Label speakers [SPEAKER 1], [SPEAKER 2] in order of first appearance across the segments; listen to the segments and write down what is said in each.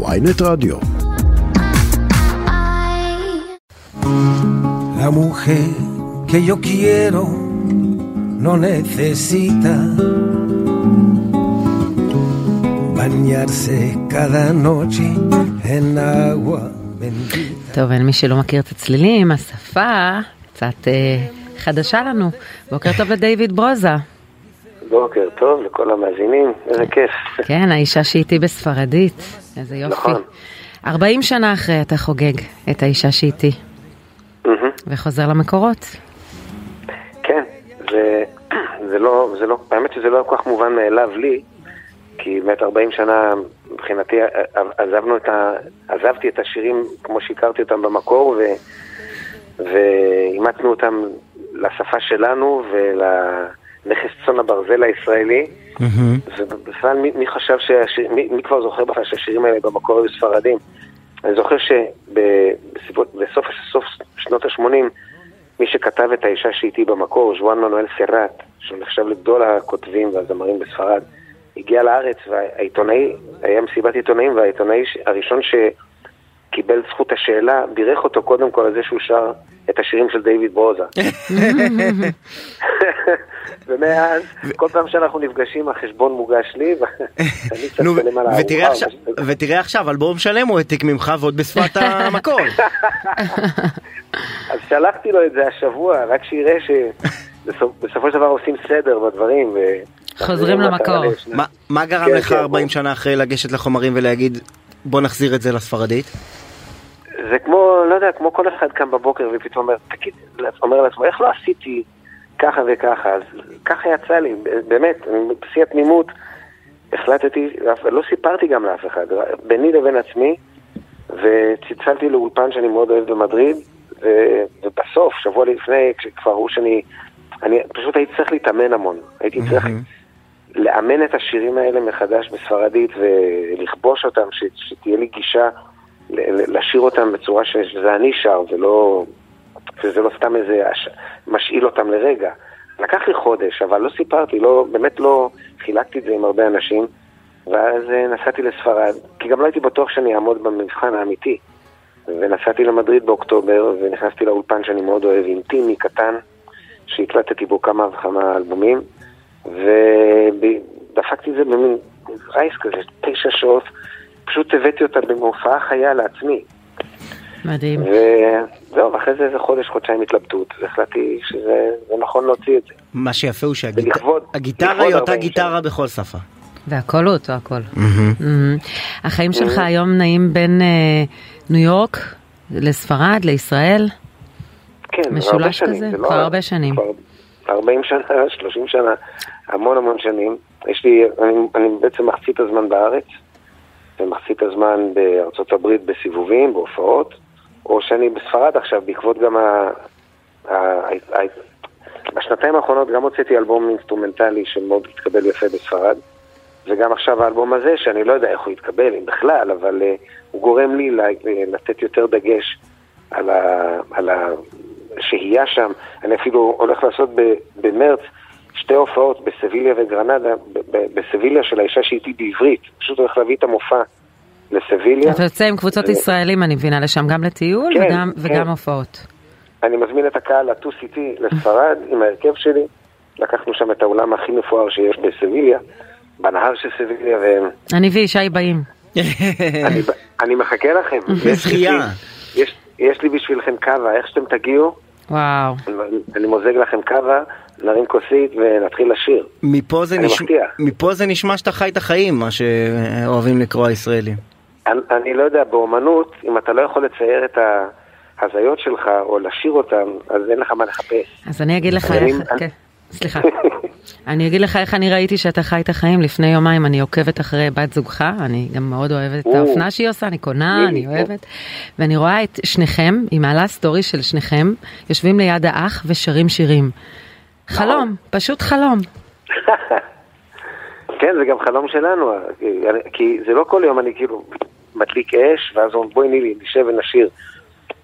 [SPEAKER 1] ויינט רדיו.
[SPEAKER 2] La mujer que yo quiero no necesita bañarse cada noche en agua bendita.
[SPEAKER 3] טוב, אין מי שלא מכיר את הצלילים, השפה קצת אה, חדשה לנו. בוקר טוב לדיוויד ברוזה.
[SPEAKER 4] בוקר טוב לכל המאזינים, איזה כיף.
[SPEAKER 3] כן, האישה שאיתי בספרדית, איזה יופי.
[SPEAKER 4] נכון.
[SPEAKER 3] 40 שנה אחרי אתה חוגג את האישה שאיתי. וחוזר למקורות.
[SPEAKER 4] כן, זה, זה לא, זה לא, האמת שזה לא כל כך מובן מאליו לי, כי באמת 40 שנה מבחינתי עזבנו את ה, עזבתי את השירים כמו שהכרתי אותם במקור, ו, ואימצנו אותם לשפה שלנו ולנכס צאן הברזל הישראלי. ובכלל, מי, מי חשב שהשיר, מי, מי כבר זוכר בכלל שהשירים האלה במקור היו ספרדים? אני זוכר שבסוף סוף שנות ה-80, מי שכתב את האישה שאיתי במקור, ז'ואן מנואל סרט, שהוא נחשב לגדול הכותבים והזמרים בספרד, הגיע לארץ והעיתונאי, היה מסיבת עיתונאים והעיתונאי ש- הראשון שקיבל זכות השאלה, בירך אותו קודם כל על זה שהוא שר את השירים של דיוויד ברוזה. ומאז, כל פעם שאנחנו נפגשים החשבון מוגש לי ואני קצת
[SPEAKER 5] נו,
[SPEAKER 4] משלם על
[SPEAKER 5] ותראה
[SPEAKER 4] הארוחה.
[SPEAKER 5] עכשיו-. ותראה אלבום שלם הוא העתיק ממך ועוד בשפת המקור.
[SPEAKER 4] אז שלחתי לו את זה השבוע, רק שיראה שבסופו של דבר עושים סדר בדברים.
[SPEAKER 3] חוזרים למקור.
[SPEAKER 5] מה- מה גרם
[SPEAKER 4] כן,
[SPEAKER 5] לך
[SPEAKER 4] כן,
[SPEAKER 5] 40
[SPEAKER 4] בוא.
[SPEAKER 5] שנה אחרי לגשת לחומרים ולהגיד בוא נחזיר את זה לספרדית?
[SPEAKER 4] זה כמו, לא יודע, כמו כל אחד קם בבוקר ופתאום אומר, תגיד, אומר לעצמו, איך לא עשיתי ככה וככה? אז ככה יצא לי, באמת, בשיא התמימות החלטתי, לא סיפרתי גם לאף אחד, ביני לבין עצמי, וצלצלתי לאולפן שאני מאוד אוהב במדריד, ו- ובסוף, שבוע לפני, כשכבר ראו שאני, אני פשוט הייתי צריך להתאמן המון, הייתי צריך לאמן את השירים האלה מחדש בספרדית ולכבוש אותם, ש- שתהיה לי גישה לשיר אותם בצורה שזה אני שר, ולא, שזה לא סתם איזה, הש- משאיל אותם לרגע. לקח לי חודש, אבל לא סיפרתי, לא, באמת לא חילקתי את זה עם הרבה אנשים, ואז אה, נסעתי לספרד, כי גם לא הייתי בטוח שאני אעמוד במבחן האמיתי. ונסעתי למדריד באוקטובר, ונכנסתי לאולפן שאני מאוד אוהב, אינטימי, קטן, שהקלטתי בו כמה וכמה אלבומים, ודפקתי את זה במין רייס כזה, תשע שעות, פשוט הבאתי אותה בהופעה חיה לעצמי.
[SPEAKER 3] מדהים.
[SPEAKER 4] וזהו, ואחרי זה איזה חודש, חודשיים התלבטות, והחלטתי שזה זה נכון להוציא את זה.
[SPEAKER 5] מה שיפה הוא שהגיטרה היא אותה
[SPEAKER 4] 40
[SPEAKER 5] גיטרה בכל שפה.
[SPEAKER 3] והכל הוא אותו הכל. החיים שלך היום נעים בין אה, ניו יורק לספרד, לישראל?
[SPEAKER 4] כן, זה
[SPEAKER 3] משולש
[SPEAKER 4] הרבה שנים,
[SPEAKER 3] כזה?
[SPEAKER 4] זה לא-
[SPEAKER 3] כבר הרבה שנים.
[SPEAKER 4] כבר 40 שנה, 30 שנה, המון המון שנים. יש לי, אני, אני בעצם מחצית הזמן בארץ, ומחצית הזמן בארצות הברית בסיבובים, בהופעות, או שאני בספרד עכשיו, בעקבות גם ה... ה, ה, בשנתיים האחרונות גם הוצאתי אלבום אינסטרומנטלי שמאוד התקבל יפה בספרד, וגם עכשיו האלבום הזה, שאני לא יודע איך הוא יתקבל, אם בכלל, אבל אה, הוא גורם לי לתת יותר דגש על, ה, על השהייה שם. אני אפילו הולך לעשות במרץ שתי הופעות בסביליה וגרנדה, ב, ב, בסביליה של האישה שאיתי בעברית. פשוט הולך להביא את המופע לסביליה.
[SPEAKER 3] אתה יוצא עם קבוצות
[SPEAKER 4] ו-
[SPEAKER 3] ישראלים, אני מבינה, לשם גם לטיול
[SPEAKER 4] כן,
[SPEAKER 3] וגם-
[SPEAKER 4] כן.
[SPEAKER 3] וגם הופעות.
[SPEAKER 4] אני מזמין את הקהל לטוס איתי לספרד עם ההרכב שלי. לקחנו שם את האולם הכי מפואר שיש בסביליה, בנהר של סביליה,
[SPEAKER 3] אני וישי באים.
[SPEAKER 4] ואני אני מחכה לכם.
[SPEAKER 5] בזכייה.
[SPEAKER 4] יש, יש לי בשבילכם קאבה, איך שאתם תגיעו,
[SPEAKER 3] וואו.
[SPEAKER 4] אני מוזג לכם קאבה, נרים כוסית ונתחיל לשיר.
[SPEAKER 5] מפה זה
[SPEAKER 4] מבטיח.
[SPEAKER 5] מפה זה נשמע שאתה חי את החיים, מה שאוהבים לקרוא הישראלים.
[SPEAKER 4] אני, אני לא יודע, באומנות, אם אתה לא יכול לצייר את ההזיות שלך או לשיר אותן, אז אין לך מה לחפש.
[SPEAKER 3] אז אני אגיד לך
[SPEAKER 4] אני-
[SPEAKER 3] איך...
[SPEAKER 4] אני-
[SPEAKER 3] כן, סליחה. אני אגיד לך איך אני ראיתי שאתה חי את החיים. לפני יומיים אני עוקבת אחרי בת זוגך, אני גם מאוד אוהבת את
[SPEAKER 4] או.
[SPEAKER 3] האופנה שהיא עושה, אני קונה, אני
[SPEAKER 4] או.
[SPEAKER 3] אוהבת. ואני רואה את שניכם, היא מעלה סטורי של שניכם, יושבים ליד האח ושרים שירים. חלום, פשוט חלום.
[SPEAKER 4] כן, זה גם חלום שלנו, כי זה לא כל יום אני כאילו מדליק אש, ואז אומרים בואי נילי, נשב ונשיר.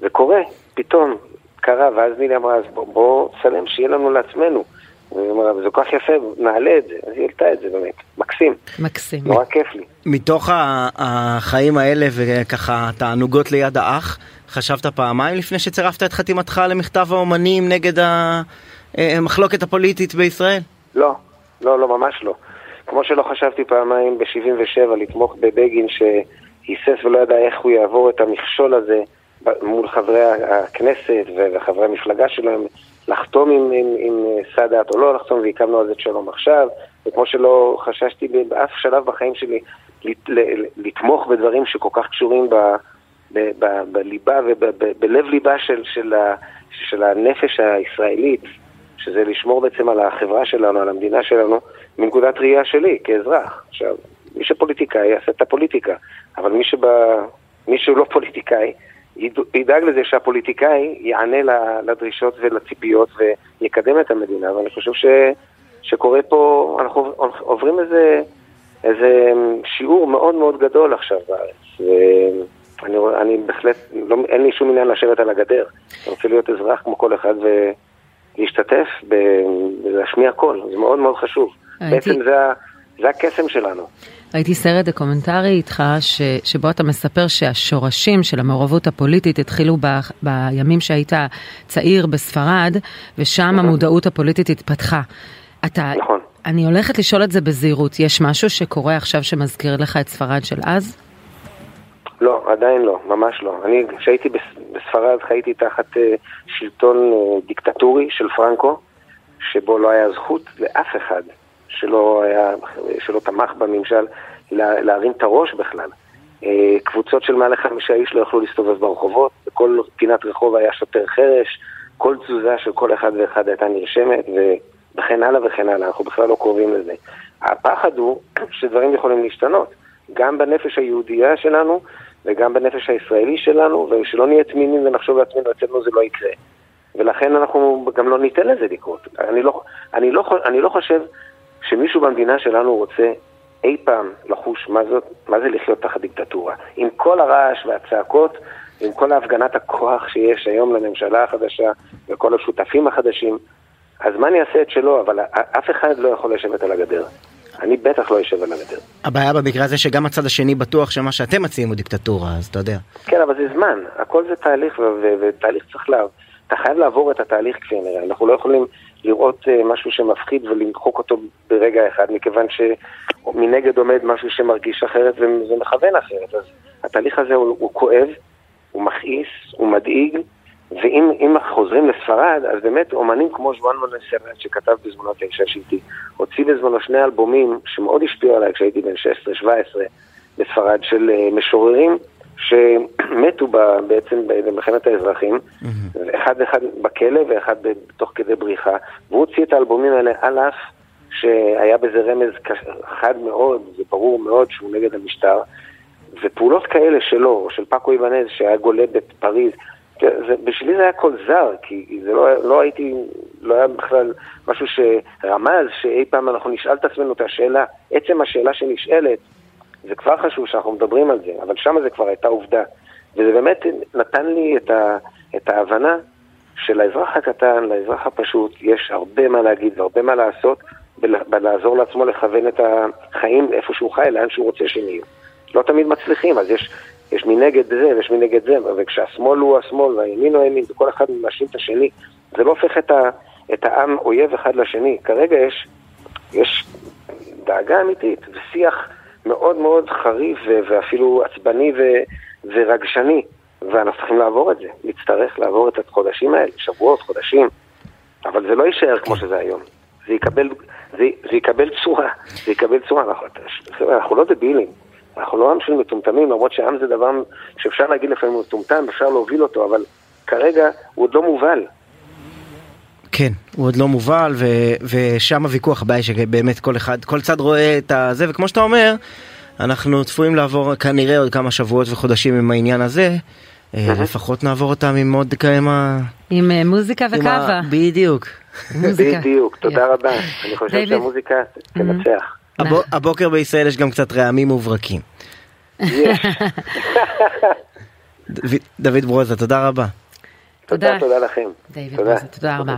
[SPEAKER 4] זה קורה, פתאום קרה, ואז נילי אמרה, אז בוא, בוא צלם, שיהיה לנו לעצמנו. והיא אמרה, זה כל כך יפה, נעלה את זה. אז היא העלתה את זה באמת, מקסים,
[SPEAKER 3] מקסים.
[SPEAKER 4] נורא כיף לי.
[SPEAKER 5] מתוך החיים האלה וככה תענוגות ליד האח, חשבת פעמיים לפני שצירפת את חתימתך למכתב האומנים נגד ה- המחלוקת הפוליטית בישראל?
[SPEAKER 4] לא, לא, לא, ממש לא. כמו שלא חשבתי פעמיים ב-77 לתמוך בבגין שהיסס ולא ידע איך הוא יעבור את המכשול הזה מול חברי הכנסת וחברי המפלגה שלהם, לחתום עם, עם, עם סאדאת או לא לחתום, והקמנו על זה את שלום עכשיו, וכמו שלא חששתי באף שלב בחיים שלי לתמוך בדברים שכל כך קשורים ב... ב- ב- בליבה ובלב ליבה של, של, של הנפש הישראלית, שזה לשמור בעצם על החברה שלנו, על המדינה שלנו, מנקודת ראייה שלי כאזרח. עכשיו, מי שפוליטיקאי יעשה את הפוליטיקה, אבל מי, שבא, מי שהוא לא פוליטיקאי, יד- ידאג לזה שהפוליטיקאי יענה לדרישות ולציפיות ויקדם את המדינה, ואני חושב ש, שקורה פה, אנחנו עוברים איזה, איזה שיעור מאוד מאוד גדול עכשיו בארץ. ואני רואה- אני בהחלט, לא, אין לי שום עניין לשבת על הגדר. אני רוצה להיות אזרח כמו כל אחד ולהשתתף ב- ולהשמיע קול, זה מאוד מאוד חשוב.
[SPEAKER 3] הייתי-
[SPEAKER 4] בעצם זה, זה הקסם שלנו.
[SPEAKER 3] ראיתי סרט דוקומנטרי איתך ש, שבו אתה מספר שהשורשים של המעורבות הפוליטית התחילו ב, בימים שהיית צעיר בספרד ושם המודעות הפוליטית התפתחה. אתה,
[SPEAKER 4] נכון.
[SPEAKER 3] אני הולכת לשאול את זה בזהירות, יש משהו שקורה עכשיו שמזכיר לך את ספרד של אז?
[SPEAKER 4] לא, עדיין לא, ממש לא. אני, כשהייתי בס- בספרד חייתי תחת אה, שלטון אה, דיקטטורי של פרנקו, שבו לא היה זכות לאף אחד שלא, היה, שלא תמך בממשל לה, להרים את הראש בכלל. אה, קבוצות של מעל לחמישה איש לא יכלו להסתובב ברחובות, בכל פינת רחוב היה שוטר חרש, כל תזוזה של כל אחד ואחד הייתה נרשמת, וכן הלאה וכן הלאה, אנחנו בכלל לא קרובים לזה. הפחד הוא שדברים יכולים להשתנות, גם בנפש היהודייה שלנו וגם בנפש הישראלי שלנו, ושלא נהיה תמימים ונחשוב לעצמנו, אצלנו זה לא יקרה. ולכן אנחנו גם לא ניתן לזה לקרות. אני לא, אני לא, אני לא חושב שמישהו במדינה שלנו רוצה אי פעם לחוש מה, זאת, מה זה לחיות תחת דיקטטורה. עם כל הרעש והצעקות, עם כל ההפגנת הכוח שיש היום לממשלה החדשה וכל השותפים החדשים, הזמן יעשה את שלו, אבל אף אחד לא יכול לשבת על הגדר. אני בטח לא אשב על הגדר.
[SPEAKER 5] הבעיה במקרה הזה שגם הצד השני בטוח שמה שאתם מציעים הוא דיקטטורה, אז אתה יודע.
[SPEAKER 4] כן, אבל זה זמן, הכל זה תהליך, ותהליך צריך לה... אתה חייב לעבור את התהליך כפי הנראה. אנחנו לא יכולים לראות uh, משהו שמפחיד ולמחוק אותו ברגע אחד, מכיוון שמנגד עומד משהו שמרגיש אחרת וזה מכוון אחרת. אז התהליך הזה הוא, הוא כואב, הוא מכעיס, הוא מדאיג, ואם חוזרים לספרד, אז באמת אומנים כמו ז'ואן מונסרט, שכתב בזמנו את האישה שאיתי, הוציא בזמנו שני אלבומים שמאוד השפיעו עליי כשהייתי בן 16-17 בספרד, של uh, משוררים שמתו ב, בעצם במלחמת האזרחים, mm-hmm. אחד אחד בכלא ואחד תוך כדי בריחה, והוא הוציא את האלבומים האלה על אף שהיה בזה רמז חד מאוד וברור מאוד שהוא נגד המשטר, ופעולות כאלה שלו, של פאקו איבנז שהיה גולה בפריז, זה, בשבילי זה היה קול זר, כי זה לא, לא הייתי, לא היה בכלל משהו שרמז שאי פעם אנחנו נשאל את עצמנו את השאלה, עצם השאלה שנשאלת, זה כבר חשוב שאנחנו מדברים על זה, אבל שם זה כבר הייתה עובדה. וזה באמת נתן לי את, ה, את ההבנה שלאזרח הקטן, לאזרח הפשוט, יש הרבה מה להגיד והרבה מה לעשות בלעזור לעצמו לכוון את החיים איפה שהוא חי, לאן שהוא רוצה שהם יהיו. לא תמיד מצליחים, אז יש, יש מנגד זה ויש מנגד זה, וכשהשמאל הוא השמאל והימין הוא הימין וכל אחד מאשים את השני, זה לא הופך את, ה, את העם אויב אחד לשני. כרגע יש, יש דאגה אמיתית ושיח מאוד מאוד חריף ואפילו עצבני ורגשני, ואנחנו צריכים לעבור את זה, נצטרך לעבור את החודשים האלה, שבועות, חודשים, אבל זה לא יישאר כמו שזה היום, זה יקבל, זה, זה יקבל צורה, זה יקבל צורה, אנחנו, אנחנו לא דבילים, אנחנו לא עם של מטומטמים, למרות שעם זה דבר שאפשר להגיד לפעמים הוא מטומטם, אפשר להוביל אותו, אבל כרגע הוא עוד לא מובל.
[SPEAKER 5] כן, הוא עוד לא מובל, ו- ושם הוויכוח, הבעיה שבאמת כל אחד, כל צד רואה את הזה, וכמו שאתה אומר, אנחנו צפויים לעבור כנראה עוד כמה שבועות וחודשים עם העניין הזה, לפחות נעבור אותם עם עוד כמה...
[SPEAKER 3] עם מוזיקה וקאבה.
[SPEAKER 5] בדיוק.
[SPEAKER 4] בדיוק, תודה רבה. אני חושב שהמוזיקה תנצח.
[SPEAKER 5] הבוקר בישראל יש גם קצת רעמים מוברקים. דוד ברוזה, תודה רבה.
[SPEAKER 4] תודה, תודה לכם.
[SPEAKER 3] דיוויד ברוזה, תודה רבה.